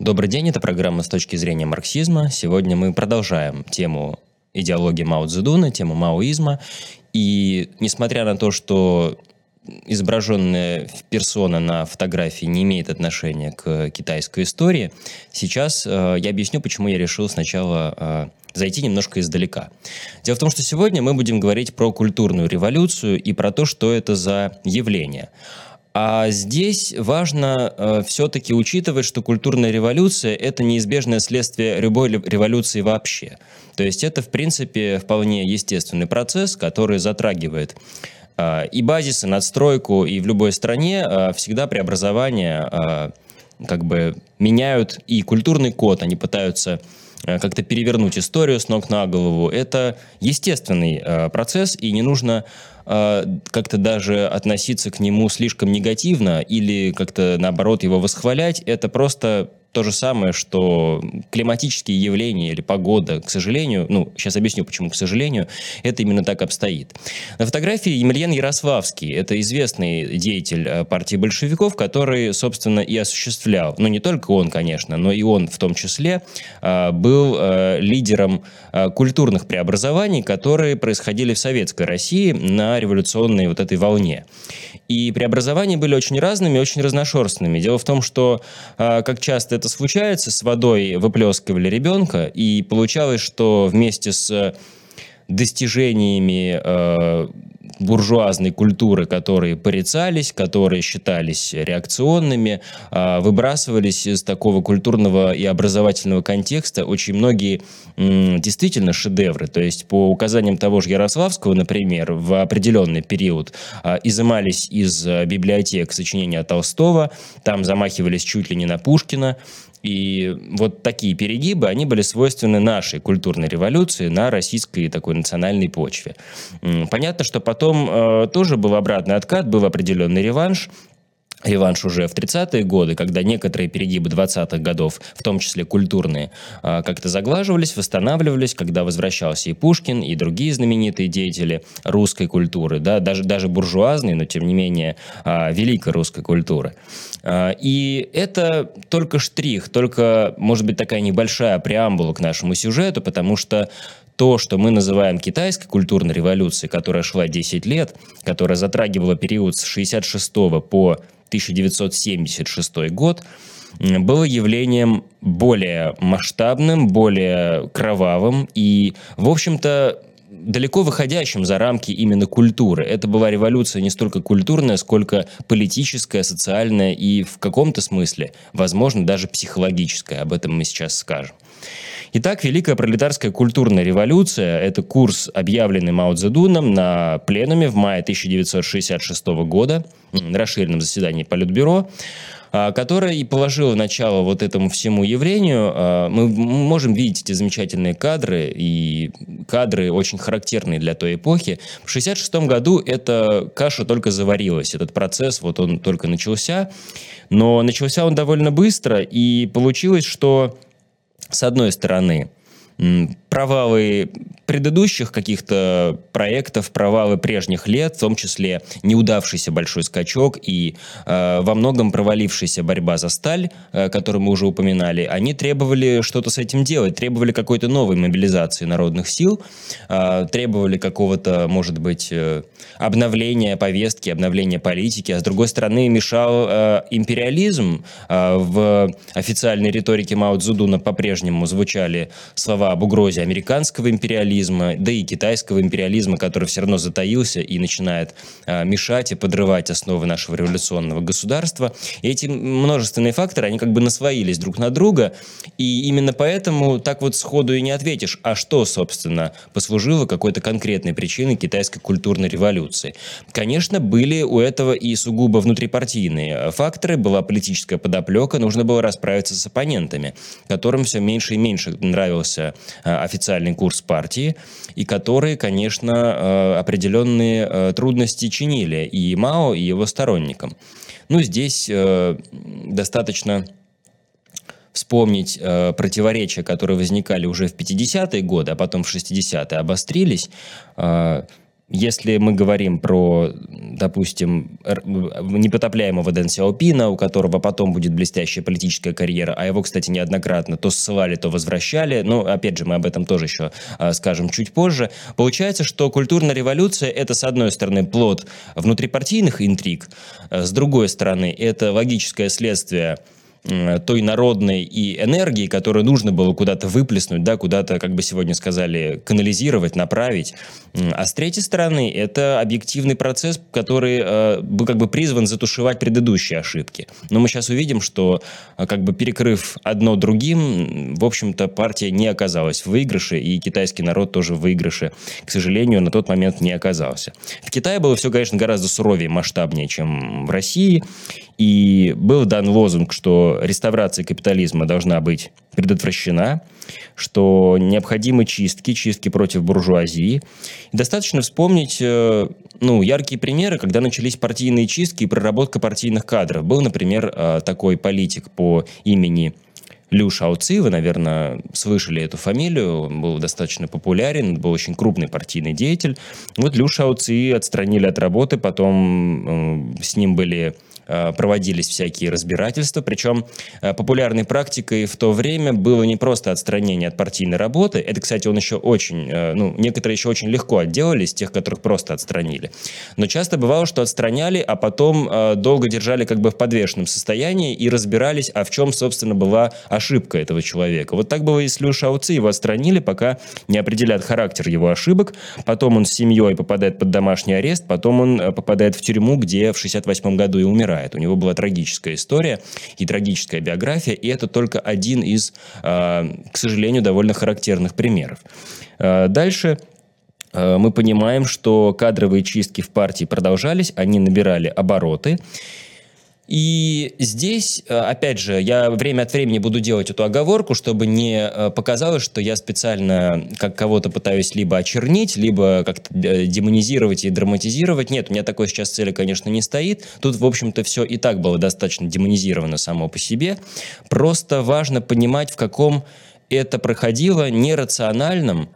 Добрый день, это программа «С точки зрения марксизма». Сегодня мы продолжаем тему идеологии Мао Цзэдуна, тему маоизма. И несмотря на то, что изображенная персона на фотографии не имеет отношения к китайской истории, сейчас э, я объясню, почему я решил сначала э, зайти немножко издалека. Дело в том, что сегодня мы будем говорить про культурную революцию и про то, что это за явление – а здесь важно э, все-таки учитывать, что культурная революция – это неизбежное следствие любой революции вообще. То есть это, в принципе, вполне естественный процесс, который затрагивает э, и базис, и надстройку, и в любой стране э, всегда преобразования э, как бы меняют и культурный код, они пытаются как-то перевернуть историю с ног на голову. Это естественный э, процесс, и не нужно а, как-то даже относиться к нему слишком негативно или как-то наоборот его восхвалять, это просто то же самое, что климатические явления или погода, к сожалению, ну, сейчас объясню, почему, к сожалению, это именно так обстоит. На фотографии Емельян Ярославский, это известный деятель э, партии большевиков, который, собственно, и осуществлял, ну, не только он, конечно, но и он в том числе, э, был э, лидером культурных преобразований, которые происходили в Советской России на революционной вот этой волне. И преобразования были очень разными, очень разношерстными. Дело в том, что, как часто это случается, с водой выплескивали ребенка, и получалось, что вместе с достижениями э, буржуазной культуры, которые порицались, которые считались реакционными, э, выбрасывались из такого культурного и образовательного контекста очень многие действительно шедевры. То есть по указаниям того же Ярославского, например, в определенный период э, изымались из библиотек сочинения Толстого, там замахивались чуть ли не на Пушкина, и вот такие перегибы, они были свойственны нашей культурной революции на российской такой национальной почве. Понятно, что потом э, тоже был обратный откат, был определенный реванш, реванш уже в 30-е годы, когда некоторые перегибы 20-х годов, в том числе культурные, а, как-то заглаживались, восстанавливались, когда возвращался и Пушкин, и другие знаменитые деятели русской культуры, да, даже, даже буржуазные, но тем не менее а, великой русской культуры. А, и это только штрих, только, может быть, такая небольшая преамбула к нашему сюжету, потому что то, что мы называем китайской культурной революцией, которая шла 10 лет, которая затрагивала период с 66 по 1976 год, было явлением более масштабным, более кровавым и, в общем-то, далеко выходящим за рамки именно культуры. Это была революция не столько культурная, сколько политическая, социальная и в каком-то смысле, возможно, даже психологическая. Об этом мы сейчас скажем. Итак, Великая пролетарская культурная революция – это курс, объявленный Мао Цзэдуном на пленуме в мае 1966 года, на расширенном заседании Политбюро, а, которая и положила начало вот этому всему явлению. А, мы можем видеть эти замечательные кадры, и кадры очень характерные для той эпохи. В 1966 году эта каша только заварилась, этот процесс, вот он только начался, но начался он довольно быстро, и получилось, что с одной стороны, провалы предыдущих каких-то проектов, провалы прежних лет, в том числе неудавшийся большой скачок и э, во многом провалившаяся борьба за сталь, э, которую мы уже упоминали, они требовали что-то с этим делать, требовали какой-то новой мобилизации народных сил, э, требовали какого-то, может быть, э, обновления повестки, обновления политики, а с другой стороны мешал э, империализм. Э, в официальной риторике Мао Цзэдуна по-прежнему звучали слова об угрозе американского империализма, да и китайского империализма, который все равно затаился и начинает а, мешать и подрывать основы нашего революционного государства. И эти множественные факторы, они как бы насвоились друг на друга, и именно поэтому так вот сходу и не ответишь, а что, собственно, послужило какой-то конкретной причиной китайской культурной революции. Конечно, были у этого и сугубо внутрипартийные факторы, была политическая подоплека, нужно было расправиться с оппонентами, которым все меньше и меньше нравился а, официальный курс партии, и которые, конечно, э, определенные э, трудности чинили и Мао, и его сторонникам. Ну, здесь э, достаточно вспомнить э, противоречия, которые возникали уже в 50-е годы, а потом в 60-е обострились. Э, если мы говорим про допустим, непотопляемого Дэн Сяопина, у которого потом будет блестящая политическая карьера, а его, кстати, неоднократно то ссылали, то возвращали. Но, опять же, мы об этом тоже еще а, скажем чуть позже. Получается, что культурная революция – это, с одной стороны, плод внутрипартийных интриг, а с другой стороны, это логическое следствие той народной и энергии, которую нужно было куда-то выплеснуть, да, куда-то, как бы сегодня сказали, канализировать, направить. А с третьей стороны, это объективный процесс, который э, как бы призван затушевать предыдущие ошибки. Но мы сейчас увидим, что э, как бы перекрыв одно другим, в общем-то, партия не оказалась в выигрыше, и китайский народ тоже в выигрыше, к сожалению, на тот момент не оказался. В Китае было все, конечно, гораздо суровее, масштабнее, чем в России, и был дан лозунг, что реставрация капитализма должна быть предотвращена, что необходимы чистки, чистки против буржуазии. И достаточно вспомнить э, ну, яркие примеры, когда начались партийные чистки и проработка партийных кадров. Был, например, э, такой политик по имени Лю Шаоци, вы, наверное, слышали эту фамилию, он был достаточно популярен, был очень крупный партийный деятель. Вот Лю Шаоци отстранили от работы, потом э, с ним были Э, проводились всякие разбирательства, причем э, популярной практикой в то время было не просто отстранение от партийной работы, это, кстати, он еще очень, ну, некоторые еще очень легко отделались, тех, которых просто отстранили, но часто бывало, что отстраняли, а потом долго держали как бы в подвешенном состоянии и разбирались, а в чем, собственно, была ошибка этого человека. Вот так было и с Лю Шауци, его отстранили, пока не определят характер его ошибок, потом он с семьей попадает под домашний арест, потом он попадает в тюрьму, где в 68 году и умирает умирает. У него была трагическая история и трагическая биография, и это только один из, а, к сожалению, довольно характерных примеров. А, дальше а, мы понимаем, что кадровые чистки в партии продолжались, они набирали обороты. И здесь, э, опять же, я время от времени буду делать эту оговорку, чтобы не э, показалось, что я специально как кого-то пытаюсь либо очернить, либо как-то э, демонизировать и драматизировать. Нет, у меня такой сейчас цели, конечно, не стоит. Тут, в общем-то, все и так было достаточно демонизировано само по себе. Просто важно понимать, в каком это проходило нерациональном,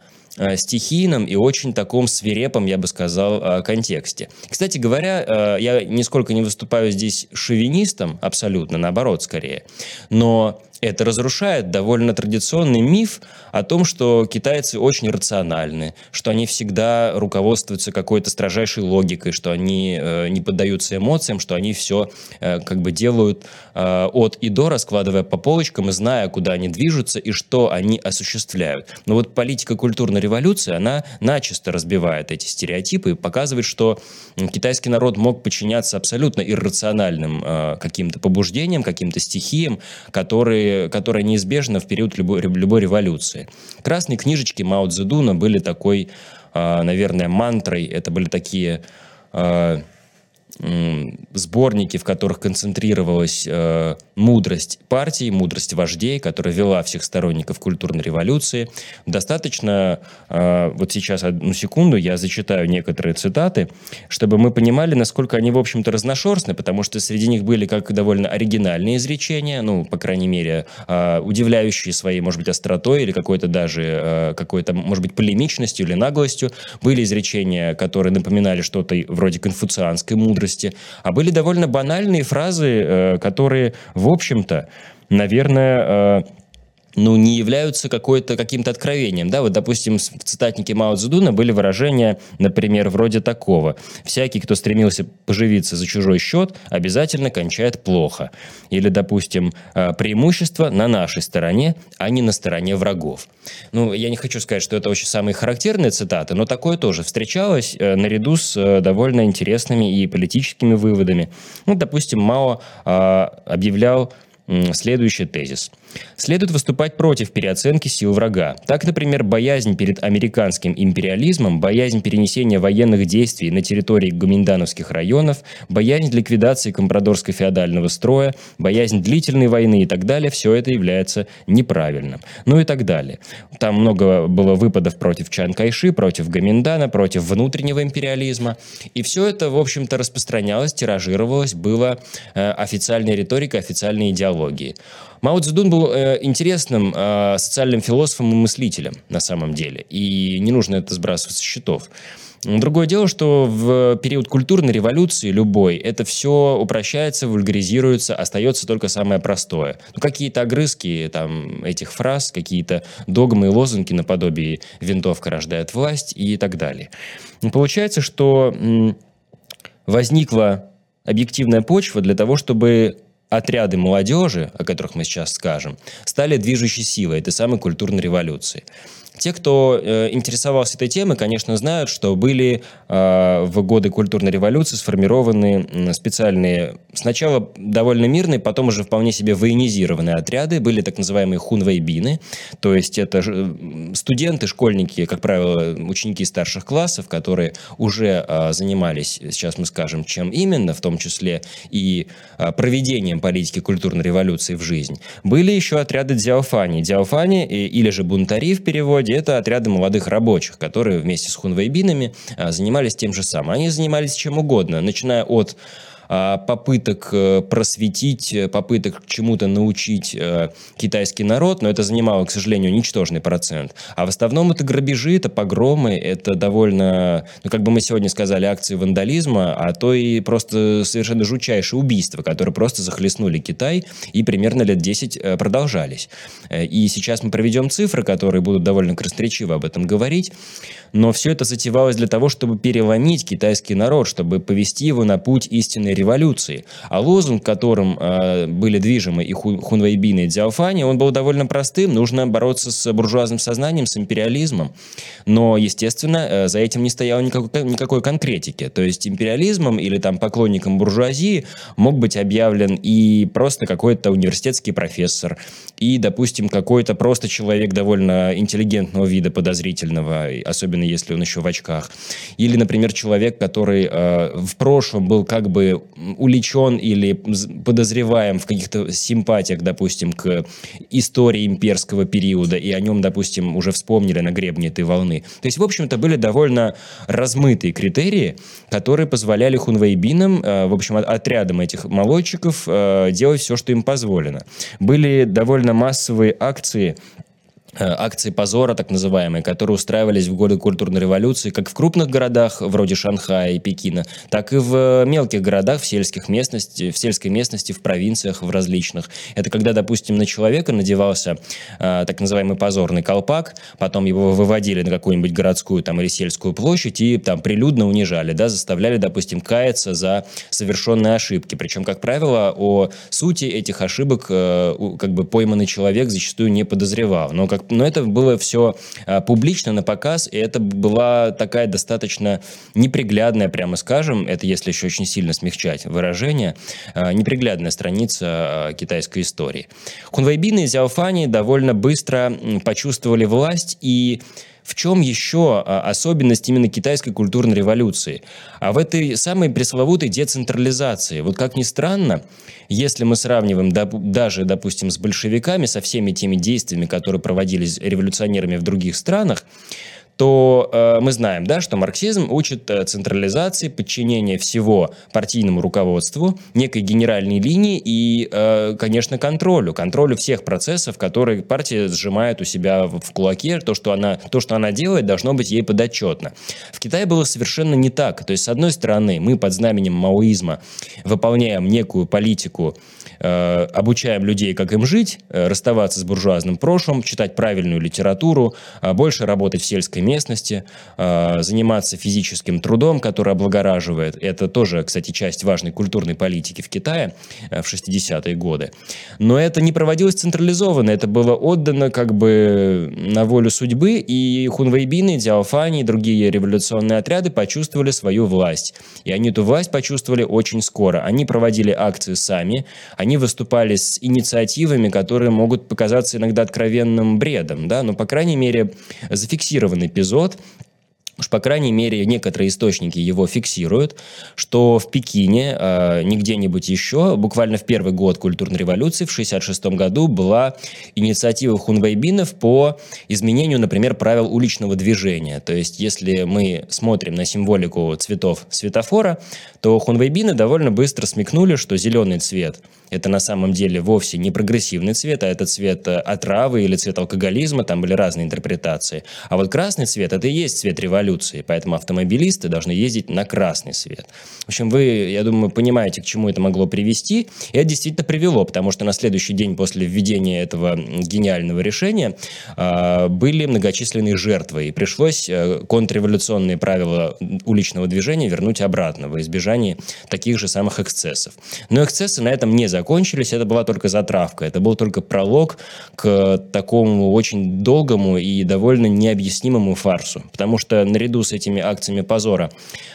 стихийном и очень таком свирепом, я бы сказал, э, контексте. Кстати говоря, э, я нисколько не выступаю здесь шовинистом, абсолютно, наоборот, скорее. Но это разрушает довольно традиционный миф о том, что китайцы очень рациональны, что они всегда руководствуются какой-то строжайшей логикой, что они э, не поддаются эмоциям, что они все э, как бы делают э, от и до, раскладывая по полочкам и зная, куда они движутся и что они осуществляют. Но вот политика культурной революции, она начисто разбивает эти стереотипы и показывает, что китайский народ мог подчиняться абсолютно иррациональным э, каким-то побуждениям, каким-то стихиям, которые которая неизбежна в период любой, любой революции. Красные книжечки Мао Цзэдуна были такой, а, наверное, мантрой. Это были такие а, сборники, в которых концентрировалась э, мудрость партии, мудрость вождей, которая вела всех сторонников культурной революции. Достаточно, э, вот сейчас одну секунду, я зачитаю некоторые цитаты, чтобы мы понимали, насколько они, в общем-то, разношерстны, потому что среди них были как довольно оригинальные изречения, ну, по крайней мере, э, удивляющие своей, может быть, остротой или какой-то даже, э, какой-то, может быть, полемичностью или наглостью. Были изречения, которые напоминали что-то вроде конфуцианской мудрости, мудрости, а были довольно банальные фразы, э, которые, в общем-то, наверное, э, ну, не являются какой-то, каким-то откровением. Да? Вот, допустим, в цитатнике Мао Цзэдуна были выражения, например, вроде такого. «Всякий, кто стремился поживиться за чужой счет, обязательно кончает плохо». Или, допустим, «А, «преимущество на нашей стороне, а не на стороне врагов». Ну, я не хочу сказать, что это очень самые характерные цитаты, но такое тоже встречалось э, наряду с э, довольно интересными и политическими выводами. Ну, допустим, Мао э, объявлял следующий тезис – Следует выступать против переоценки сил врага. Так, например, боязнь перед американским империализмом, боязнь перенесения военных действий на территории гоминдановских районов, боязнь ликвидации компрадорско-феодального строя, боязнь длительной войны и так далее, все это является неправильным. Ну и так далее. Там много было выпадов против Чан Кайши, против Гоминдана, против внутреннего империализма. И все это, в общем-то, распространялось, тиражировалось, было э, официальной риторикой, официальной идеологией. Мао Цзэдун был э, интересным э, социальным философом и мыслителем на самом деле, и не нужно это сбрасывать со счетов. Другое дело, что в период культурной революции любой это все упрощается, вульгаризируется, остается только самое простое. Ну, какие-то огрызки там, этих фраз, какие-то догмы и лозунги наподобие «винтовка рождает власть» и так далее. И получается, что возникла объективная почва для того, чтобы отряды молодежи, о которых мы сейчас скажем, стали движущей силой этой самой культурной революции. Те, кто э, интересовался этой темой, конечно, знают, что были э, в годы культурной революции сформированы э, специальные, сначала довольно мирные, потом уже вполне себе военизированные отряды. Были так называемые хунвейбины, то есть это студенты, школьники, как правило, ученики старших классов, которые уже э, занимались, сейчас мы скажем, чем именно, в том числе и э, проведением политики культурной революции в жизнь. Были еще отряды дзяофани. Дзяофани, э, или же бунтари в переводе, природе, это отряды молодых рабочих, которые вместе с хунвейбинами а, занимались тем же самым. Они занимались чем угодно, начиная от попыток э, просветить, э, попыток чему-то научить э, китайский народ, но это занимало, к сожалению, ничтожный процент. А в основном это грабежи, это погромы, это довольно, ну, как бы мы сегодня сказали, акции вандализма, а то и просто совершенно жутчайшие убийства, которые просто захлестнули Китай и примерно лет 10 продолжались. И сейчас мы проведем цифры, которые будут довольно красноречиво об этом говорить, но все это затевалось для того, чтобы переломить китайский народ, чтобы повести его на путь истинной революции. А лозунг, которым э, были движимы и Хунвейбин, и Дзяофани, он был довольно простым. Нужно бороться с буржуазным сознанием, с империализмом. Но, естественно, э, за этим не стояло никакой, никакой конкретики. То есть империализмом или там поклонником буржуазии мог быть объявлен и просто какой-то университетский профессор, и, допустим, какой-то просто человек довольно интеллигентного вида, подозрительного, особенно если он еще в очках. Или, например, человек, который э, в прошлом был как бы уличен или подозреваем в каких-то симпатиях, допустим, к истории имперского периода, и о нем, допустим, уже вспомнили на гребне этой волны. То есть, в общем-то, были довольно размытые критерии, которые позволяли хунвейбинам, э, в общем, отрядам этих молодчиков э, делать все, что им позволено. Были довольно массовые акции акции позора, так называемые, которые устраивались в годы культурной революции как в крупных городах, вроде Шанхая и Пекина, так и в мелких городах, в сельских местности, в сельской местности, в провинциях, в различных. Это когда, допустим, на человека надевался э, так называемый позорный колпак, потом его выводили на какую-нибудь городскую там, или сельскую площадь и там прилюдно унижали, да, заставляли, допустим, каяться за совершенные ошибки. Причем, как правило, о сути этих ошибок э, как бы пойманный человек зачастую не подозревал. Но, как но это было все а, публично на показ, и это была такая достаточно неприглядная, прямо скажем, это если еще очень сильно смягчать выражение, а, неприглядная страница а, китайской истории. Хунвейбины и Зяофани довольно быстро почувствовали власть и в чем еще особенность именно китайской культурной революции? А в этой самой пресловутой децентрализации. Вот как ни странно, если мы сравниваем даже, допустим, с большевиками, со всеми теми действиями, которые проводились революционерами в других странах, то э, мы знаем, да, что марксизм учит э, централизации, подчинения всего партийному руководству, некой генеральной линии и, э, конечно, контролю, контролю всех процессов, которые партия сжимает у себя в, в кулаке, то что, она, то, что она делает, должно быть ей подотчетно. В Китае было совершенно не так. То есть, с одной стороны, мы под знаменем маоизма выполняем некую политику, э, обучаем людей, как им жить, э, расставаться с буржуазным прошлым, читать правильную литературу, э, больше работать в сельской местности, э, заниматься физическим трудом, который облагораживает. Это тоже, кстати, часть важной культурной политики в Китае э, в 60-е годы. Но это не проводилось централизованно, это было отдано как бы на волю судьбы, и хунвейбины, Дзяофани и другие революционные отряды почувствовали свою власть. И они эту власть почувствовали очень скоро. Они проводили акции сами, они выступали с инициативами, которые могут показаться иногда откровенным бредом, да, но, по крайней мере, зафиксированный эпизод, уж по крайней мере некоторые источники его фиксируют, что в Пекине, э, не где-нибудь еще, буквально в первый год культурной революции, в 1966 году, была инициатива хунвейбинов по изменению, например, правил уличного движения. То есть, если мы смотрим на символику цветов светофора, то хунвейбины довольно быстро смекнули, что зеленый цвет – это на самом деле вовсе не прогрессивный цвет, а это цвет э, отравы или цвет алкоголизма, там были разные интерпретации. А вот красный цвет – это и есть цвет революции революции, поэтому автомобилисты должны ездить на красный свет. В общем, вы, я думаю, понимаете, к чему это могло привести, и это действительно привело, потому что на следующий день после введения этого гениального решения э, были многочисленные жертвы, и пришлось э, контрреволюционные правила уличного движения вернуть обратно во избежание таких же самых эксцессов. Но эксцессы на этом не закончились, это была только затравка, это был только пролог к такому очень долгому и довольно необъяснимому фарсу. Потому что наряду с этими акциями позора,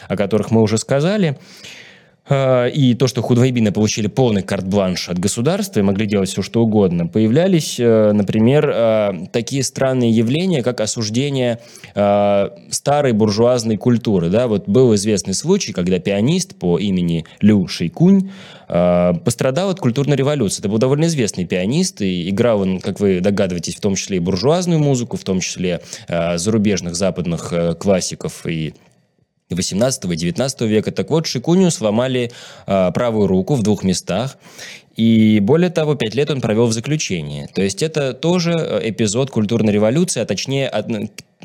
о которых мы уже сказали, и то, что худвейбины получили полный карт-бланш от государства и могли делать все, что угодно, появлялись, э, например, э, такие странные явления, как осуждение э, старой буржуазной культуры. Да? Вот был известный случай, когда пианист по имени Лю Шейкунь пострадал от культурной революции. Это был довольно известный пианист, и играл он, как вы догадываетесь, в том числе и буржуазную музыку, в том числе зарубежных западных классиков и 18 и 19 века. Так вот, Шикуню сломали э, правую руку в двух местах. И более того, пять лет он провел в заключении. То есть это тоже э, эпизод культурной революции, а точнее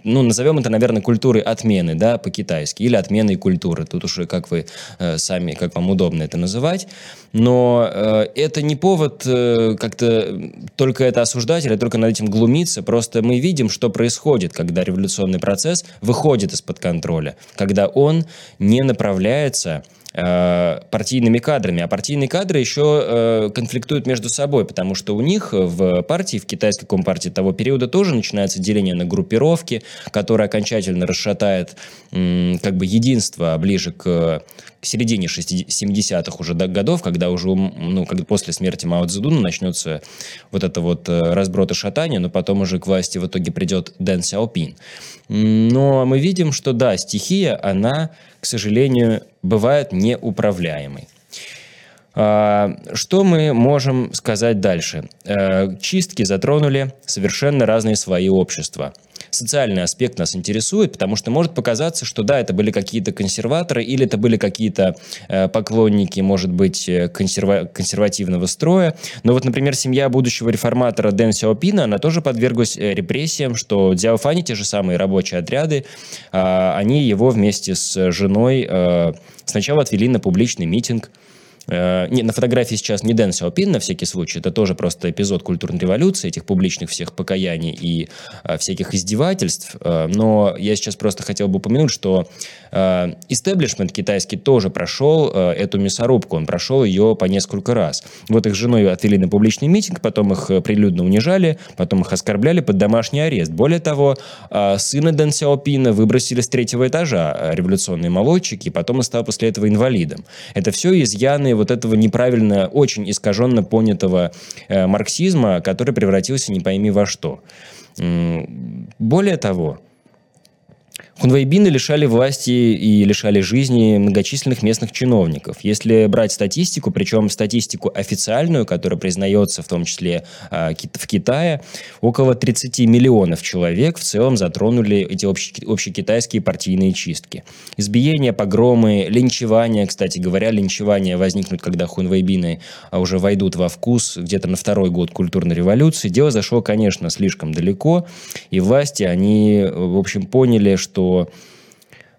ну, назовем это, наверное, культурой отмены, да, по-китайски, или отменой культуры. Тут уже как вы э, сами, как вам удобно это называть. Но э, это не повод э, как-то только это осуждать или только над этим глумиться. Просто мы видим, что происходит, когда революционный процесс выходит из-под контроля, когда он не направляется Э, партийными кадрами. А партийные кадры еще э, конфликтуют между собой, потому что у них в партии, в китайской компартии того периода тоже начинается деление на группировки, которое окончательно расшатает как бы единство ближе к, к середине 70-х уже годов, когда уже, ну, когда после смерти Мао Цзэдуна начнется вот это вот э, разброд и шатание, но потом уже к власти в итоге придет Дэн Сяопин. Но мы видим, что да, стихия, она к сожалению, бывает неуправляемой. А, что мы можем сказать дальше? Э, чистки затронули совершенно разные свои общества – социальный аспект нас интересует, потому что может показаться, что да, это были какие-то консерваторы или это были какие-то э, поклонники, может быть, э, консерва- консервативного строя. Но вот, например, семья будущего реформатора Дэн Сяопина, она тоже подверглась репрессиям, что Дзяофани, те же самые рабочие отряды, э, они его вместе с женой сначала отвели на публичный митинг, Э, не, на фотографии сейчас не Дэн Сяопин, на всякий случай, это тоже просто эпизод культурной революции, этих публичных всех покаяний и э, всяких издевательств, э, но я сейчас просто хотел бы упомянуть, что истеблишмент китайский тоже прошел эту мясорубку, он прошел ее по несколько раз. Вот их женой отвели на публичный митинг, потом их прилюдно унижали, потом их оскорбляли под домашний арест. Более того, сына Дэн Сяопина выбросили с третьего этажа революционные молодчики, и потом он стал после этого инвалидом. Это все изъяны вот этого неправильно, очень искаженно понятого э, марксизма, который превратился не пойми во что. Более того, Хунвейбины лишали власти и лишали жизни многочисленных местных чиновников. Если брать статистику, причем статистику официальную, которая признается в том числе э, в Китае, около 30 миллионов человек в целом затронули эти общекитайские партийные чистки. Избиения, погромы, линчевания, кстати говоря, линчевания возникнут, когда хунвейбины а, уже войдут во вкус где-то на второй год культурной революции. Дело зашло, конечно, слишком далеко, и власти, они, в общем, поняли, что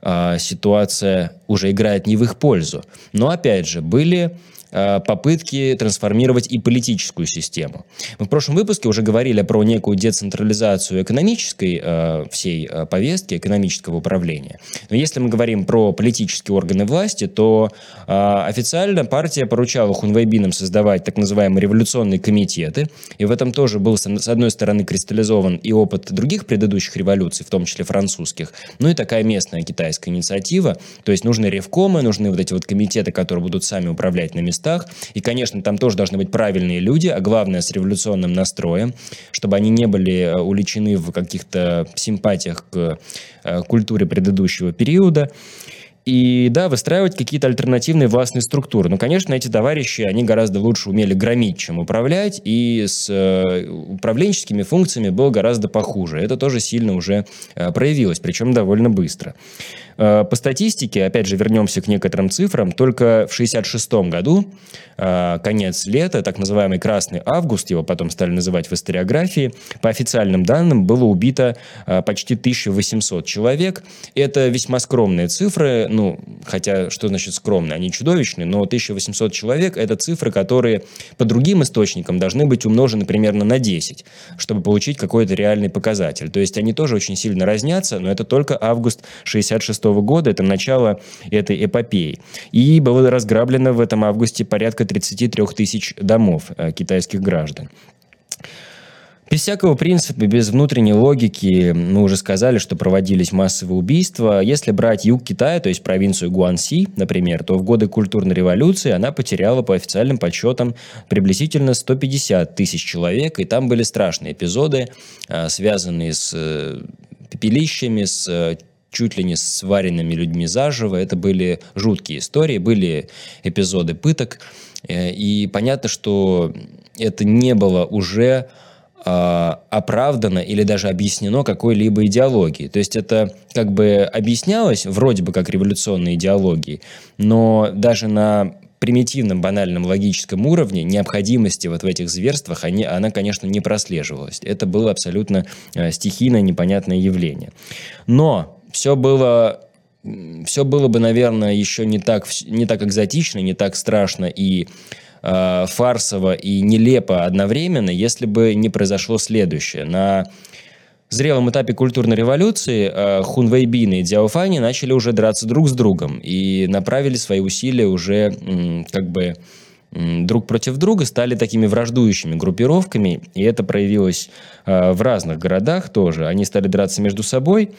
э, ситуация уже играет не в их пользу. Но опять же, были попытки трансформировать и политическую систему. Мы в прошлом выпуске уже говорили про некую децентрализацию экономической э, всей э, повестки, экономического управления. Но если мы говорим про политические органы власти, то официально партия поручала хунвейбинам создавать так называемые революционные комитеты, и в этом тоже был, с одной стороны, кристаллизован и опыт других предыдущих революций, в том числе французских, ну и такая местная китайская инициатива, то есть нужны ревкомы, нужны вот эти вот комитеты, которые будут сами управлять на местах, местах. И, конечно, там тоже должны быть правильные люди, а главное с революционным настроем, чтобы они не были э, уличены в каких-то симпатиях к э, культуре предыдущего периода. И, да, выстраивать какие-то альтернативные властные структуры. Но, конечно, эти товарищи, они гораздо лучше умели громить, чем управлять, и с э, управленческими функциями было гораздо похуже. Это тоже сильно уже э, проявилось, причем довольно быстро. Э, по статистике, опять же, вернемся к некоторым цифрам, только в 1966 году, э, конец лета, так называемый «Красный август», его потом стали называть в историографии, по официальным данным было убито э, почти 1800 человек. Это весьма скромные цифры, ну, хотя, что значит скромные, они чудовищные, но 1800 человек – это цифры, которые по другим источникам должны быть умножены примерно на 10, чтобы получить какой-то реальный показатель. То есть они тоже очень сильно разнятся, но это только август 66 года, это начало этой эпопеи. И было разграблено в этом августе порядка 33 тысяч домов э, китайских граждан. Без всякого принципа, без внутренней логики, мы уже сказали, что проводились массовые убийства. Если брать юг Китая, то есть провинцию Гуанси, например, то в годы культурной революции она потеряла по официальным подсчетам приблизительно 150 тысяч человек, и там были страшные эпизоды, э, связанные с э, пепелищами, с чуть ли не сваренными людьми заживо. Это были жуткие истории, были эпизоды пыток. Э, и понятно, что это не было уже а, оправдано или даже объяснено какой-либо идеологией. То есть это как бы объяснялось вроде бы как революционной идеологией, но даже на примитивном, банальном логическом уровне необходимости вот в этих зверствах, они, она, конечно, не прослеживалась. Это было абсолютно э, стихийное, непонятное явление. Но все было все было бы, наверное, еще не так, не так экзотично, не так страшно и э, фарсово и нелепо одновременно, если бы не произошло следующее. На зрелом этапе культурной революции э, Хунвейбин и Дзяофани начали уже драться друг с другом и направили свои усилия уже как бы друг против друга, стали такими враждующими группировками, и это проявилось э, в разных городах тоже. Они стали драться между собой,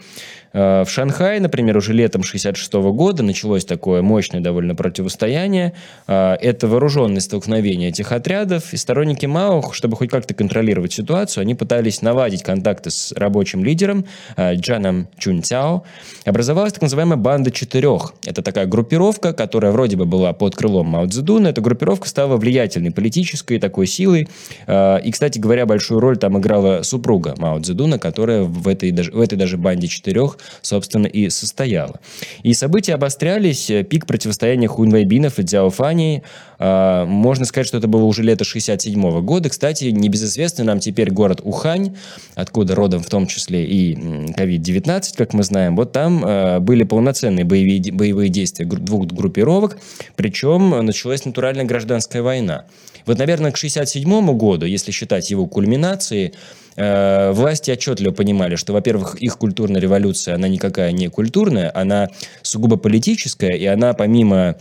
в Шанхае, например, уже летом 1966 года началось такое мощное довольно противостояние. Э, это вооруженные столкновения этих отрядов. И сторонники Мао, чтобы хоть как-то контролировать ситуацию, они пытались наладить контакты с рабочим лидером э, Джаном Чунцяо. Образовалась так называемая банда четырех. Это такая группировка, которая вроде бы была под крылом Мао Цзэдуна. Эта группировка стала влиятельной политической такой силой. И, кстати говоря, большую роль там играла супруга Мао Цзэдуна, которая в этой, в этой даже банде четырех собственно, и состояла. И события обострялись. Пик противостояния хунвейбинов и дзяофани. Э, можно сказать, что это было уже лето 67 года. Кстати, небезызвестный нам теперь город Ухань, откуда родом в том числе и COVID-19, как мы знаем. Вот там э, были полноценные боевые, боевые действия двух группировок, причем началась натуральная гражданская война. Вот, наверное, к 67 году, если считать его кульминацией, Э, власти отчетливо понимали, что, во-первых, их культурная революция, она никакая не культурная, она сугубо политическая, и она помимо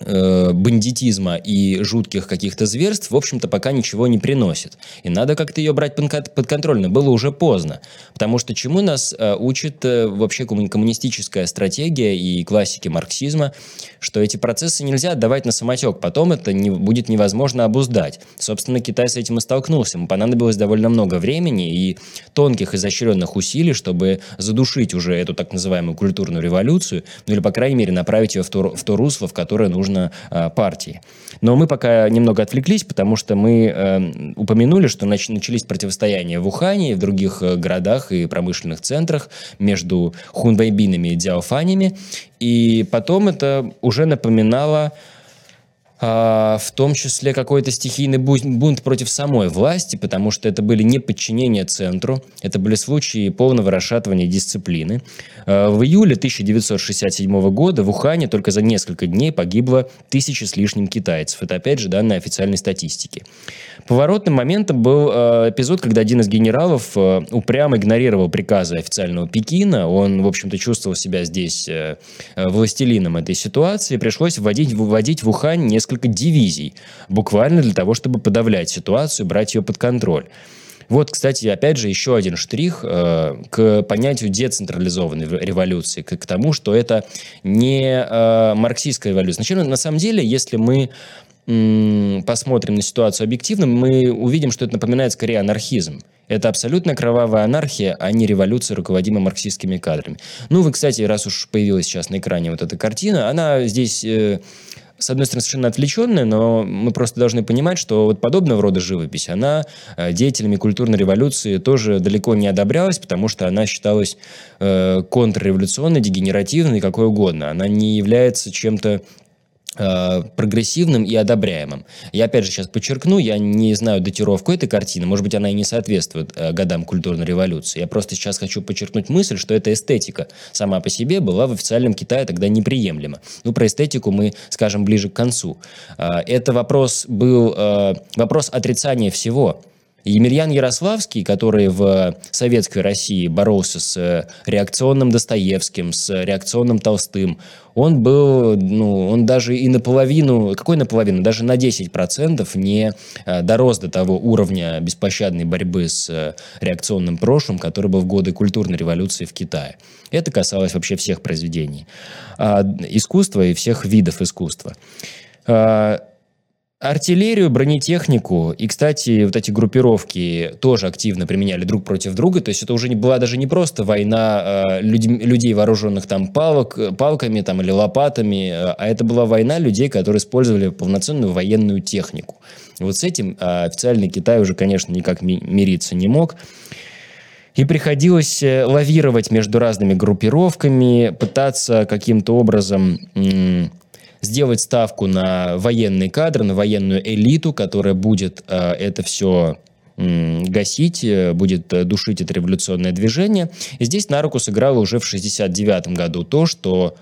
э, бандитизма и жутких каких-то зверств, в общем-то, пока ничего не приносит. И надо как-то ее брать под контроль, но было уже поздно. Потому что чему нас э, учит э, вообще коммунистическая стратегия и классики марксизма, что эти процессы нельзя отдавать на самотек, потом это не, будет невозможно обуздать. Собственно, Китай с этим и столкнулся. Ему понадобилось довольно много времени и тонких изощренных усилий, чтобы задушить уже эту так называемую культурную революцию, ну или, по крайней мере, направить ее в то, в то русло, в которое нужно нужно э, партии. Но мы пока немного отвлеклись, потому что мы э, упомянули, что нач начались противостояния в Ухане и в других э, городах и промышленных центрах между хунвейбинами и дзяофанями. И потом это уже напоминало а, в том числе какой-то стихийный бунт против самой власти, потому что это были не подчинения центру, это были случаи полного расшатывания дисциплины. А, в июле 1967 года в Ухане только за несколько дней погибло тысячи с лишним китайцев. Это опять же данные официальной статистики. Поворотным моментом был э, эпизод, когда один из генералов э, упрямо игнорировал приказы официального Пекина. Он, в общем-то, чувствовал себя здесь э, властелином этой ситуации. Пришлось вводить, вводить в Ухань несколько дивизий, буквально для того, чтобы подавлять ситуацию, брать ее под контроль. Вот, кстати, опять же, еще один штрих э, к понятию децентрализованной революции, к, к тому, что это не э, марксистская революция. Значит, на самом деле, если мы посмотрим на ситуацию объективно, мы увидим, что это напоминает скорее анархизм. Это абсолютно кровавая анархия, а не революция, руководимая марксистскими кадрами. Ну, вы, кстати, раз уж появилась сейчас на экране вот эта картина, она здесь э, с одной стороны, совершенно отвлеченная, но мы просто должны понимать, что вот подобного рода живопись, она э, деятелями культурной революции тоже далеко не одобрялась, потому что она считалась э, контрреволюционной, дегенеративной, какой угодно. Она не является чем-то прогрессивным и одобряемым. Я опять же сейчас подчеркну, я не знаю датировку этой картины, может быть, она и не соответствует э, годам культурной революции. Я просто сейчас хочу подчеркнуть мысль, что эта эстетика сама по себе была в официальном Китае тогда неприемлема. Ну, про эстетику мы скажем ближе к концу. Э, это вопрос был вопрос отрицания всего. Емельян Ярославский, который в советской России боролся с реакционным Достоевским, с реакционным Толстым, он был, ну, он даже и наполовину, какой наполовину, даже на 10% не э, дорос до того уровня беспощадной борьбы с э, реакционным прошлым, который был в годы культурной революции в Китае. Это касалось вообще всех произведений а, искусства и всех видов искусства. А, Артиллерию, бронетехнику и, кстати, вот эти группировки тоже активно применяли друг против друга. То есть это уже не была даже не просто война э, людь, людей, вооруженных там палок, палками там, или лопатами, э, а это была война людей, которые использовали полноценную военную технику. вот с этим э, официальный Китай уже, конечно, никак ми- мириться не мог. И приходилось э, лавировать между разными группировками, пытаться каким-то образом... М- сделать ставку на военный кадр, на военную элиту, которая будет э, это все гасить, э, будет э, душить это революционное движение. И здесь на руку сыграло уже в 1969 году то, что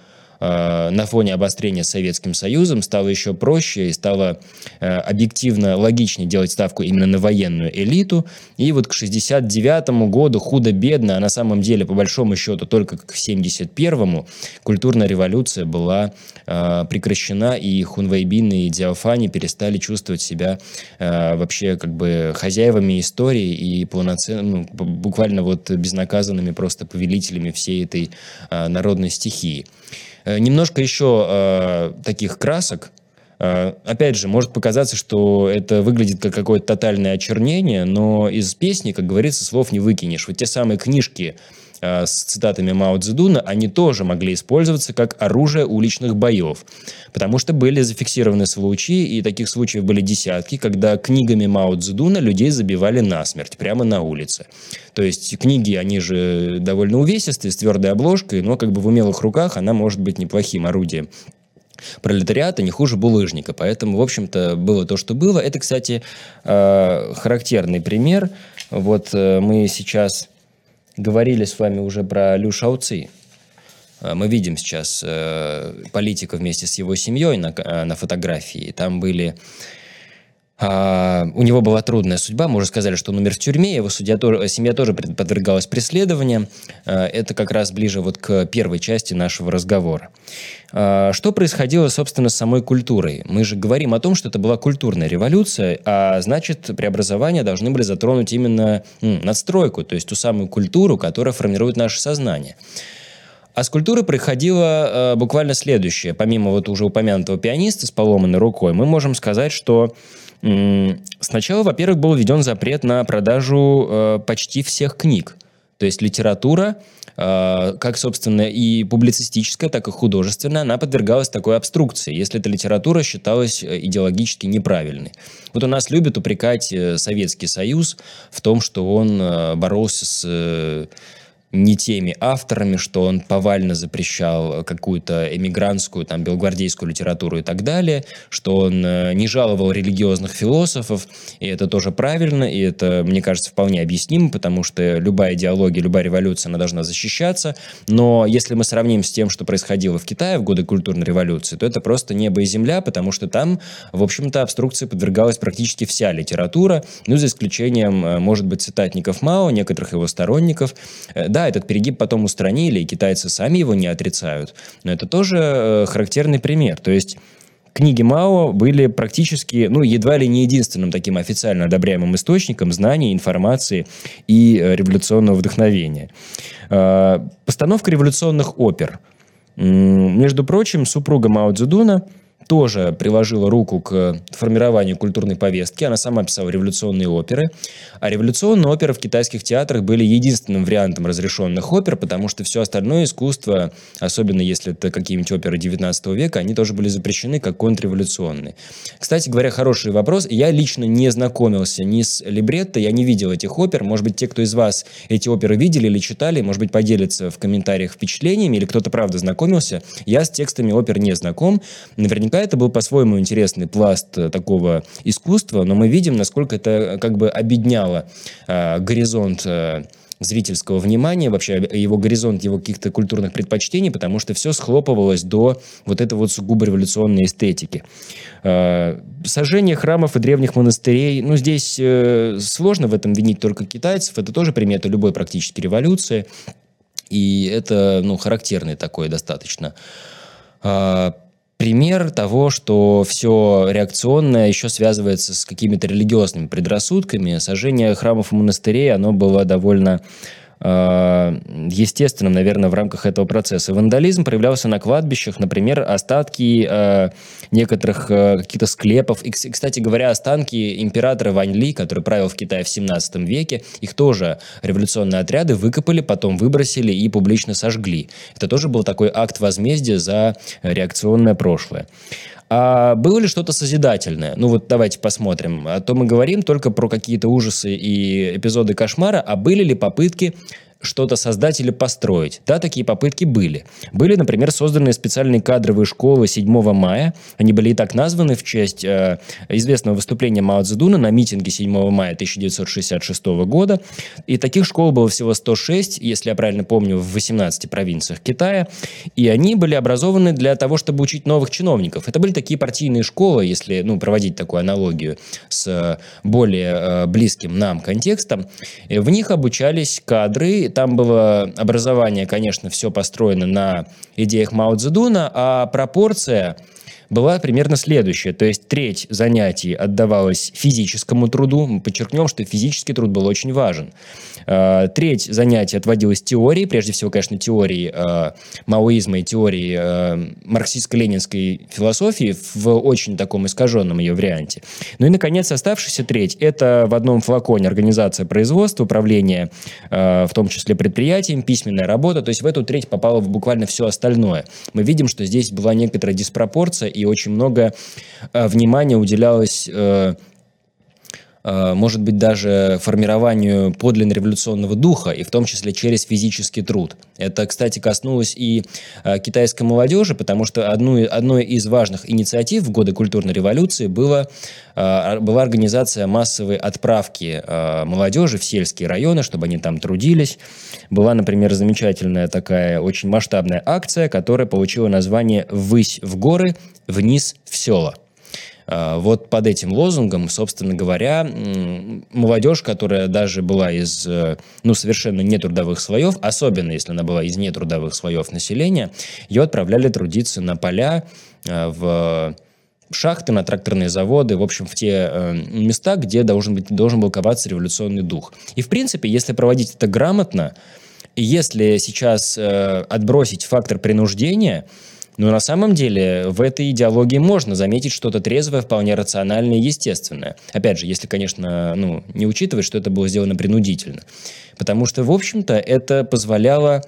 на фоне обострения с Советским Союзом стало еще проще и стало э, объективно логичнее делать ставку именно на военную элиту. И вот к 69 году худо-бедно, а на самом деле, по большому счету, только к 71-му культурная революция была э, прекращена, и хунвейбины и диафани перестали чувствовать себя вообще как бы хозяевами истории и полноценными, ну, буквально вот безнаказанными просто повелителями всей этой народной стихии. Э, немножко еще э, таких красок. Э, опять же, может показаться, что это выглядит как какое-то тотальное очернение, но из песни, как говорится, слов не выкинешь. Вот те самые книжки с цитатами Мао Цзэдуна, они тоже могли использоваться как оружие уличных боев, потому что были зафиксированы случаи, и таких случаев были десятки, когда книгами Мао Цзэдуна людей забивали насмерть прямо на улице. То есть книги, они же довольно увесистые, с твердой обложкой, но как бы в умелых руках она может быть неплохим орудием пролетариата не хуже булыжника. Поэтому, в общем-то, было то, что было. Это, кстати, э, характерный пример. Вот э, мы сейчас говорили с вами уже про Лю Шауци. Э, мы видим сейчас э, политика вместе с его семьей на, э, на фотографии. Там были а, у него была трудная судьба. Мы уже сказали, что он умер в тюрьме, его судья тоже, семья тоже подвергалась преследованиям. А, это как раз ближе вот к первой части нашего разговора. А, что происходило, собственно, с самой культурой? Мы же говорим о том, что это была культурная революция, а значит, преобразования должны были затронуть именно надстройку, то есть ту самую культуру, которая формирует наше сознание. А с культуры происходило э, буквально следующее. Помимо вот уже упомянутого пианиста с поломанной рукой, мы можем сказать, что Сначала, во-первых, был введен запрет на продажу э, почти всех книг. То есть литература, э, как, собственно, и публицистическая, так и художественная, она подвергалась такой обструкции, если эта литература считалась э, идеологически неправильной. Вот у нас любят упрекать Советский Союз в том, что он боролся с... Э, не теми авторами, что он повально запрещал какую-то эмигрантскую, там, белогвардейскую литературу и так далее, что он э, не жаловал религиозных философов, и это тоже правильно, и это, мне кажется, вполне объяснимо, потому что любая идеология, любая революция, она должна защищаться, но если мы сравним с тем, что происходило в Китае в годы культурной революции, то это просто небо и земля, потому что там, в общем-то, обструкции подвергалась практически вся литература, ну, за исключением, э, может быть, цитатников Мао, некоторых его сторонников. Э, этот перегиб потом устранили, и китайцы сами его не отрицают. Но это тоже э, характерный пример. То есть книги Мао были практически, ну, едва ли не единственным таким официально одобряемым источником знаний, информации и э, революционного вдохновения. Э, постановка революционных опер. Между прочим, супруга Мао Цзэдуна тоже приложила руку к формированию культурной повестки. Она сама писала революционные оперы. А революционные оперы в китайских театрах были единственным вариантом разрешенных опер, потому что все остальное искусство, особенно если это какие-нибудь оперы 19 века, они тоже были запрещены как контрреволюционные. Кстати говоря, хороший вопрос. Я лично не знакомился ни с либретто, я не видел этих опер. Может быть, те, кто из вас эти оперы видели или читали, может быть, поделятся в комментариях впечатлениями, или кто-то правда знакомился. Я с текстами опер не знаком. Наверняка это был по-своему интересный пласт э, такого искусства, но мы видим, насколько это как бы объединяло э, горизонт э, зрительского внимания, вообще его горизонт его каких-то культурных предпочтений, потому что все схлопывалось до вот этой вот сугубо революционной эстетики. Э, сожжение храмов и древних монастырей, ну, здесь э, сложно в этом винить только китайцев, это тоже примета любой практически революции, и это, ну, характерный такой достаточно а, пример того, что все реакционное еще связывается с какими-то религиозными предрассудками. Сожжение храмов и монастырей, оно было довольно естественным, наверное, в рамках этого процесса. Вандализм проявлялся на кладбищах, например, остатки э, некоторых э, каких-то склепов. И, кстати говоря, останки императора Вань Ли, который правил в Китае в 17 веке, их тоже революционные отряды выкопали, потом выбросили и публично сожгли. Это тоже был такой акт возмездия за реакционное прошлое. А было ли что-то созидательное? Ну вот давайте посмотрим. А то мы говорим только про какие-то ужасы и эпизоды кошмара, а были ли попытки что-то создать или построить. Да, такие попытки были. Были, например, созданы специальные кадровые школы 7 мая. Они были и так названы в честь э, известного выступления Мао Цзэдуна на митинге 7 мая 1966 года. И таких школ было всего 106, если я правильно помню, в 18 провинциях Китая. И они были образованы для того, чтобы учить новых чиновников. Это были такие партийные школы, если ну, проводить такую аналогию с более э, близким нам контекстом. В них обучались кадры там было образование, конечно, все построено на идеях Мао Цзэдуна, а пропорция была примерно следующая. То есть треть занятий отдавалась физическому труду. Мы подчеркнем, что физический труд был очень важен. А, треть занятий отводилась теорией, прежде всего, конечно, теорией э, маоизма и теорией э, марксистско-ленинской философии в очень таком искаженном ее варианте. Ну и, наконец, оставшаяся треть – это в одном флаконе организация производства, управление, э, в том числе предприятием, письменная работа. То есть в эту треть попало буквально все остальное. Мы видим, что здесь была некоторая диспропорция и очень много э, внимания уделялось э, э, может быть, даже формированию подлинно революционного духа, и в том числе через физический труд. Это, кстати, коснулось и китайской молодежи, потому что одну, одной из важных инициатив в годы культурной революции было, была организация массовой отправки молодежи в сельские районы, чтобы они там трудились. Была, например, замечательная такая очень масштабная акция, которая получила название «Ввысь в горы, вниз в села». А, вот под этим лозунгом, собственно говоря, молодежь, которая даже была из, э, ну, совершенно нетрудовых слоев, особенно если она была из нетрудовых слоев населения, ее отправляли трудиться на поля, э, в шахты, на тракторные заводы, в общем, в те э, места, где должен, быть, должен был коваться революционный дух. И, в принципе, если проводить это грамотно, если сейчас отбросить фактор принуждения, но на самом деле в этой идеологии можно заметить что-то трезвое, вполне рациональное и естественное. Опять же, если, конечно, ну, не учитывать, что это было сделано принудительно. Потому что, в общем-то, это позволяло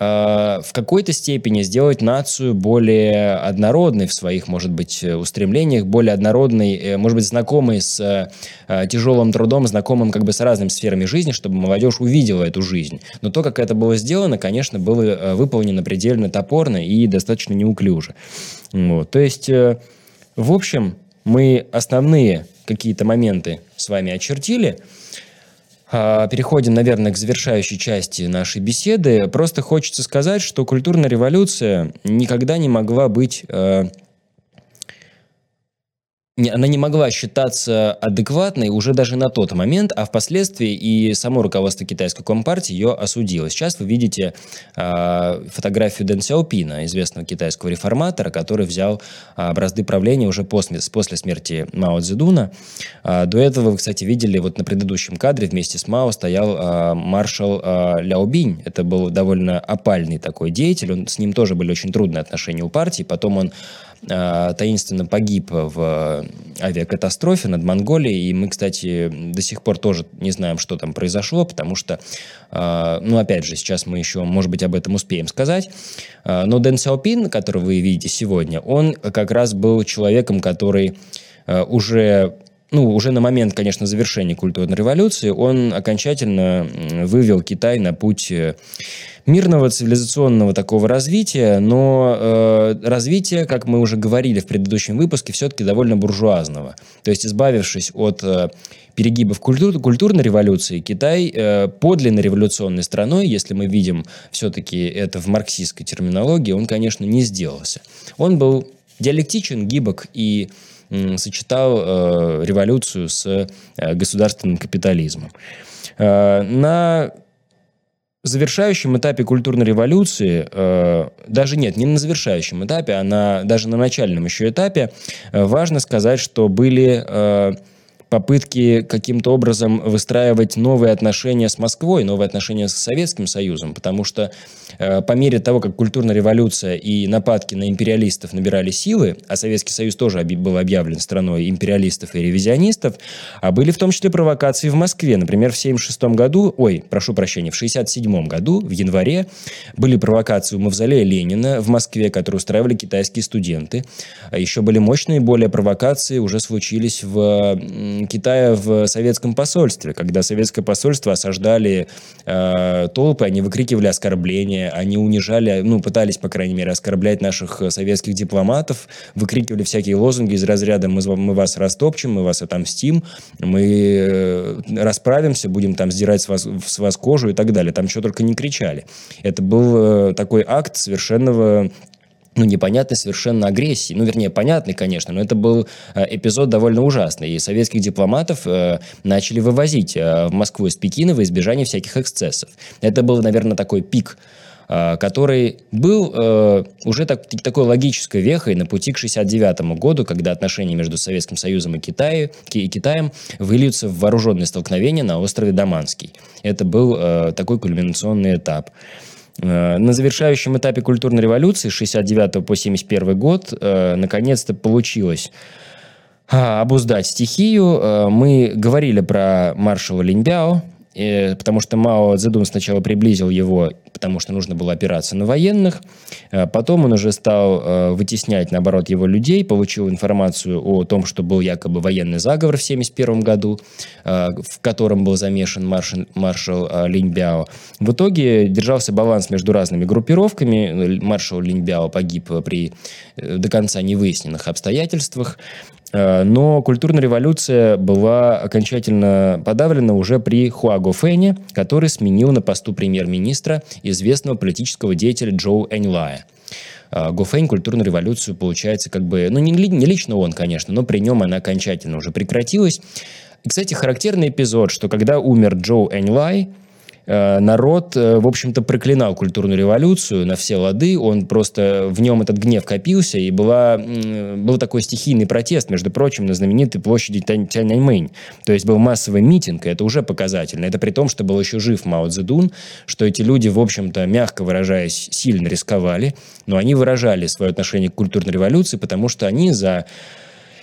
в какой-то степени сделать нацию более однородной в своих, может быть, устремлениях, более однородной, э, может быть, знакомой с э, тяжелым трудом, знакомым как бы с разными сферами жизни, чтобы молодежь увидела эту жизнь. Но то, как это было сделано, конечно, было выполнено предельно топорно и достаточно неуклюже. Вот. То есть, в общем, мы основные какие-то моменты с вами очертили – переходим, наверное, к завершающей части нашей беседы. Просто хочется сказать, что культурная революция никогда не могла быть э, она не могла считаться адекватной уже даже на тот момент, а впоследствии и само руководство китайской компартии ее осудило. Сейчас вы видите э, фотографию Дэн Сяопина, известного китайского реформатора, который взял э, бразды правления уже после, после смерти Мао Цзэдуна. Э, до этого вы, кстати, видели вот на предыдущем кадре вместе с Мао стоял э, маршал э, Ляо Бинь. Это был довольно опальный такой деятель, он, с ним тоже были очень трудные отношения у партии. Потом он таинственно погиб в авиакатастрофе над Монголией. И мы, кстати, до сих пор тоже не знаем, что там произошло, потому что, э, ну, опять же, сейчас мы еще, может быть, об этом успеем сказать. Э, но Дэн Сяопин, которого вы видите сегодня, он как раз был человеком, который уже ну, уже на момент, конечно, завершения культурной революции, он окончательно вывел Китай на путь мирного цивилизационного такого развития, но э, развитие, как мы уже говорили в предыдущем выпуске, все-таки довольно буржуазного. То есть, избавившись от э, перегибов культур, культурной революции, Китай э, подлинно революционной страной, если мы видим все-таки это в марксистской терминологии, он, конечно, не сделался. Он был диалектичен, гибок и сочетал э, революцию с э, государственным капитализмом. Э, на завершающем этапе культурной революции, э, даже нет, не на завершающем этапе, а на, даже на начальном еще этапе, э, важно сказать, что были э, попытки каким-то образом выстраивать новые отношения с Москвой, новые отношения с Советским Союзом, потому что по мере того, как культурная революция и нападки на империалистов набирали силы, а Советский Союз тоже был объявлен страной империалистов и ревизионистов, а были в том числе провокации в Москве. Например, в 1976 году, ой, прошу прощения, в 1967 году, в январе, были провокации у Мавзолея Ленина в Москве, которые устраивали китайские студенты. А еще были мощные более провокации, уже случились в Китая в советском посольстве, когда советское посольство осаждали э, толпы, они выкрикивали оскорбления, они унижали, ну, пытались, по крайней мере, оскорблять наших советских дипломатов, выкрикивали всякие лозунги из разряда «мы, мы вас растопчем, мы вас отомстим, мы э, расправимся, будем там сдирать с вас, с вас кожу» и так далее. Там что только не кричали. Это был э, такой акт совершенного ну, непонятной совершенно агрессии. Ну, вернее, понятный, конечно, но это был э, эпизод довольно ужасный. И советских дипломатов э, начали вывозить э, в Москву из Пекина во избежание всяких эксцессов. Это был, наверное, такой пик э, который был э, уже так, такой логической вехой на пути к 1969 году, когда отношения между Советским Союзом и, Китай, и Китаем выльются в вооруженные столкновения на острове Даманский. Это был э, такой кульминационный этап. Э, на завершающем этапе культурной революции с 69 по 71 год э, наконец-то получилось а, обуздать стихию. Э, мы говорили про маршала Линьбяо, потому что Мао Цзэдун сначала приблизил его, потому что нужно было опираться на военных. Э, потом он уже стал э, вытеснять, наоборот, его людей, получил информацию о том, что был якобы военный заговор в 1971 году, э, в котором был замешан маршал, маршал Линьбяо. В итоге держался баланс между разными группировками. Маршал Линьбяо погиб при до конца невыясненных обстоятельствах. Э, но культурная революция была окончательно подавлена уже при Хуаго Фэне, который сменил на посту премьер-министра известного политического деятеля Джоу Эньлая. Э, Гофейн культурную революцию, получается, как бы, ну, не, не лично он, конечно, но при нем она окончательно уже прекратилась. И, кстати, характерный эпизод, что когда умер Джоу Эньлай, народ, э, в общем-то, проклинал культурную революцию на все лады, он просто, в нем этот гнев копился, и была, был такой стихийный протест, между прочим, на знаменитой площади Тяньаньмэнь. То есть был массовый митинг, и это уже показательно. Это при том, что был еще жив Мао Цзэдун, что эти люди, в общем-то, мягко выражаясь, сильно рисковали, но они выражали свое отношение к культурной революции, потому что они за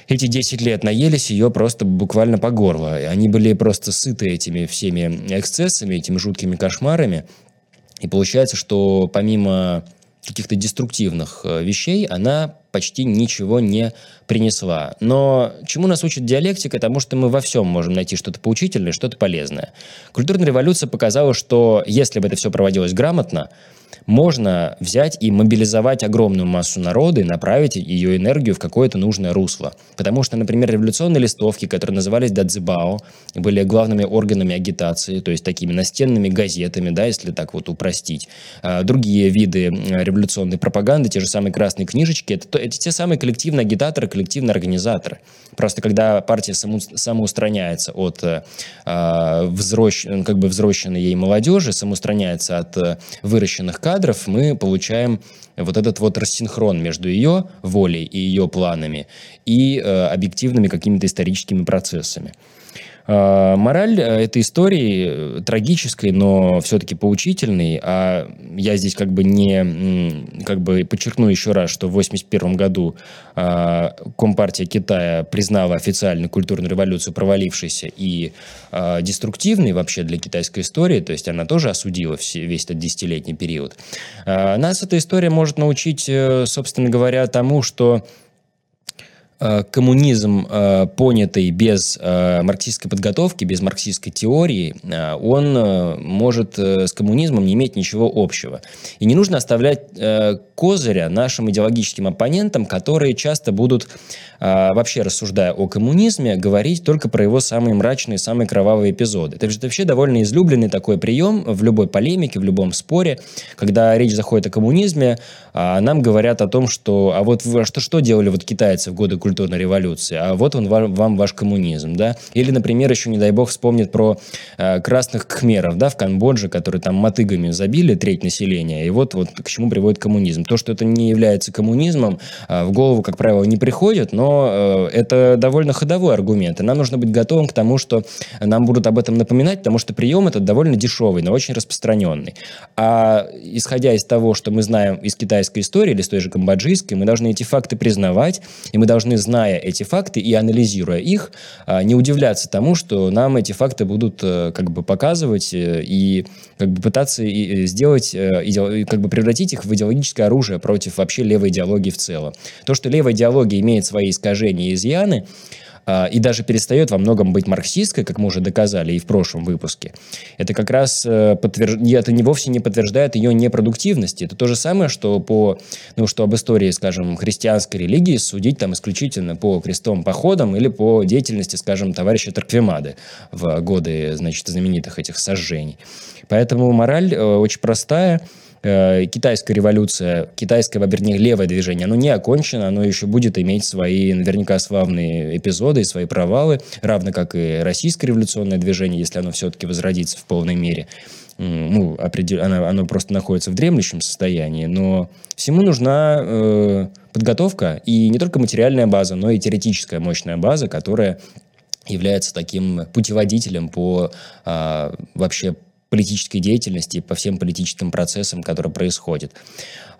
эти 10 лет наелись ее просто буквально по горло. Они были просто сыты этими всеми эксцессами, этими жуткими кошмарами. И получается, что помимо каких-то деструктивных э, вещей, она почти ничего не принесла. Но чему нас учит диалектика? Тому, что мы во всем можем найти что-то поучительное, что-то полезное. Культурная революция показала, что если бы это все проводилось грамотно, можно взять и мобилизовать огромную массу народа и направить ее энергию в какое-то нужное русло. Потому что, например, революционные листовки, которые назывались дадзибао, были главными органами агитации, то есть такими настенными газетами, да, если так вот упростить. А другие виды революционной пропаганды, те же самые красные книжечки, это, это те самые коллективные агитаторы, коллективные организаторы. Просто когда партия саму, самоустраняется от э, взрощ, как бы взросшенной ей молодежи, самоустраняется от э, выращенных кадров, мы получаем вот этот вот рассинхрон между ее волей и ее планами и э, объективными какими-то историческими процессами. А, мораль э, этой истории э, трагической, но все-таки поучительной. А я здесь как бы не как бы подчеркну еще раз, что в 1981 году Компартия Китая признала официально культурную революцию провалившейся и деструктивной вообще для китайской истории, то есть она тоже осудила весь этот десятилетний период. Нас эта история может научить, э, собственно говоря, тому, что Э, коммунизм, э, понятый без э, марксистской подготовки, без марксистской теории, он может с коммунизмом не иметь ничего общего. И не нужно оставлять козыря нашим идеологическим оппонентам, которые часто будут, вообще рассуждая о коммунизме, говорить только про его самые мрачные, самые кровавые эпизоды. Это вообще довольно излюбленный такой прием в любой полемике, в любом споре, когда речь заходит о коммунизме, а нам говорят о том, что а вот что, что делали вот китайцы в годы культурной революции, а вот он вам ваш коммунизм, да. Или, например, еще, не дай бог, вспомнит про э, красных кхмеров, да, в Камбодже, которые там мотыгами забили треть населения, и вот, вот к чему приводит коммунизм. То, что это не является коммунизмом, э, в голову, как правило, не приходит, но э, это довольно ходовой аргумент, и нам нужно быть готовым к тому, что нам будут об этом напоминать, потому что прием этот довольно дешевый, но очень распространенный. А исходя из того, что мы знаем из китайской истории или с той же камбоджийской, мы должны эти факты признавать, и мы должны зная эти факты и анализируя их, а, не удивляться тому, что нам эти факты будут э, как бы показывать э, и как бы пытаться э, сделать, как бы превратить их в идеологическое оружие против вообще левой идеологии в целом. То, что левая идеология имеет свои искажения и изъяны, и даже перестает во многом быть марксистской, как мы уже доказали и в прошлом выпуске, это как раз э, подтверж... это не вовсе не подтверждает ее непродуктивности. Это то же самое, что по, ну, что об истории, скажем, христианской религии судить там исключительно по крестовым походам или по деятельности, скажем, товарища Тарквимады в годы, значит, знаменитых этих сожжений. Поэтому мораль э, очень простая – Э, китайская революция, китайское, вернее, левое движение, оно не окончено, оно еще будет иметь свои, наверняка, славные эпизоды и свои провалы, равно как и российское революционное движение, если оно все-таки возродится в полной мере. Ну, определ... оно, оно просто находится в дремлющем состоянии, но всему нужна э, подготовка, и не только материальная база, но и теоретическая мощная база, которая является таким путеводителем по а, вообще политической деятельности, по всем политическим процессам, которые происходят.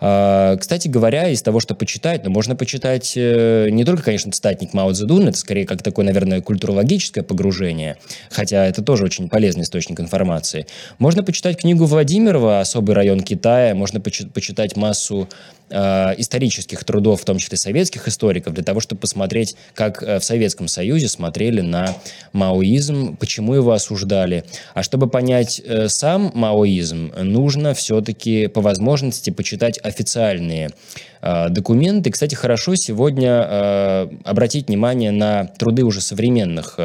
А, кстати говоря, из того, что почитать, ну, можно почитать э, не только, конечно, цитатник Мао Цзэдуна, это скорее как такое, наверное, культурологическое погружение, хотя это тоже очень полезный источник информации. Можно почитать книгу Владимирова «Особый район Китая», можно почитать массу э, исторических трудов, в том числе советских историков, для того, чтобы посмотреть, как э, в Советском Союзе смотрели на маоизм, почему его осуждали. А чтобы понять э, сам маоизм, нужно все-таки по возможности почитать официальные документы. Кстати, хорошо сегодня обратить внимание на труды уже современных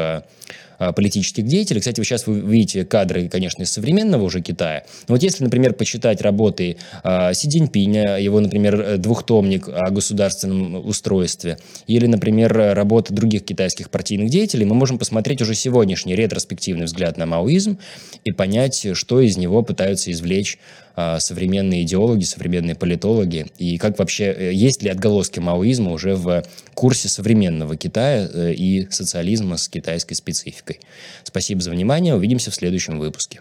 политических деятелей. Кстати, вы сейчас вы видите кадры, конечно, из современного уже Китая. Но вот если, например, почитать работы э, Си Цзиньпиня, его, например, двухтомник о государственном устройстве, или, например, работы других китайских партийных деятелей, мы можем посмотреть уже сегодняшний ретроспективный взгляд на маоизм и понять, что из него пытаются извлечь э, современные идеологи, современные политологи, и как вообще, э, есть ли отголоски маоизма уже в курсе современного Китая э, и социализма с китайской спецификой. Спасибо за внимание. Увидимся в следующем выпуске.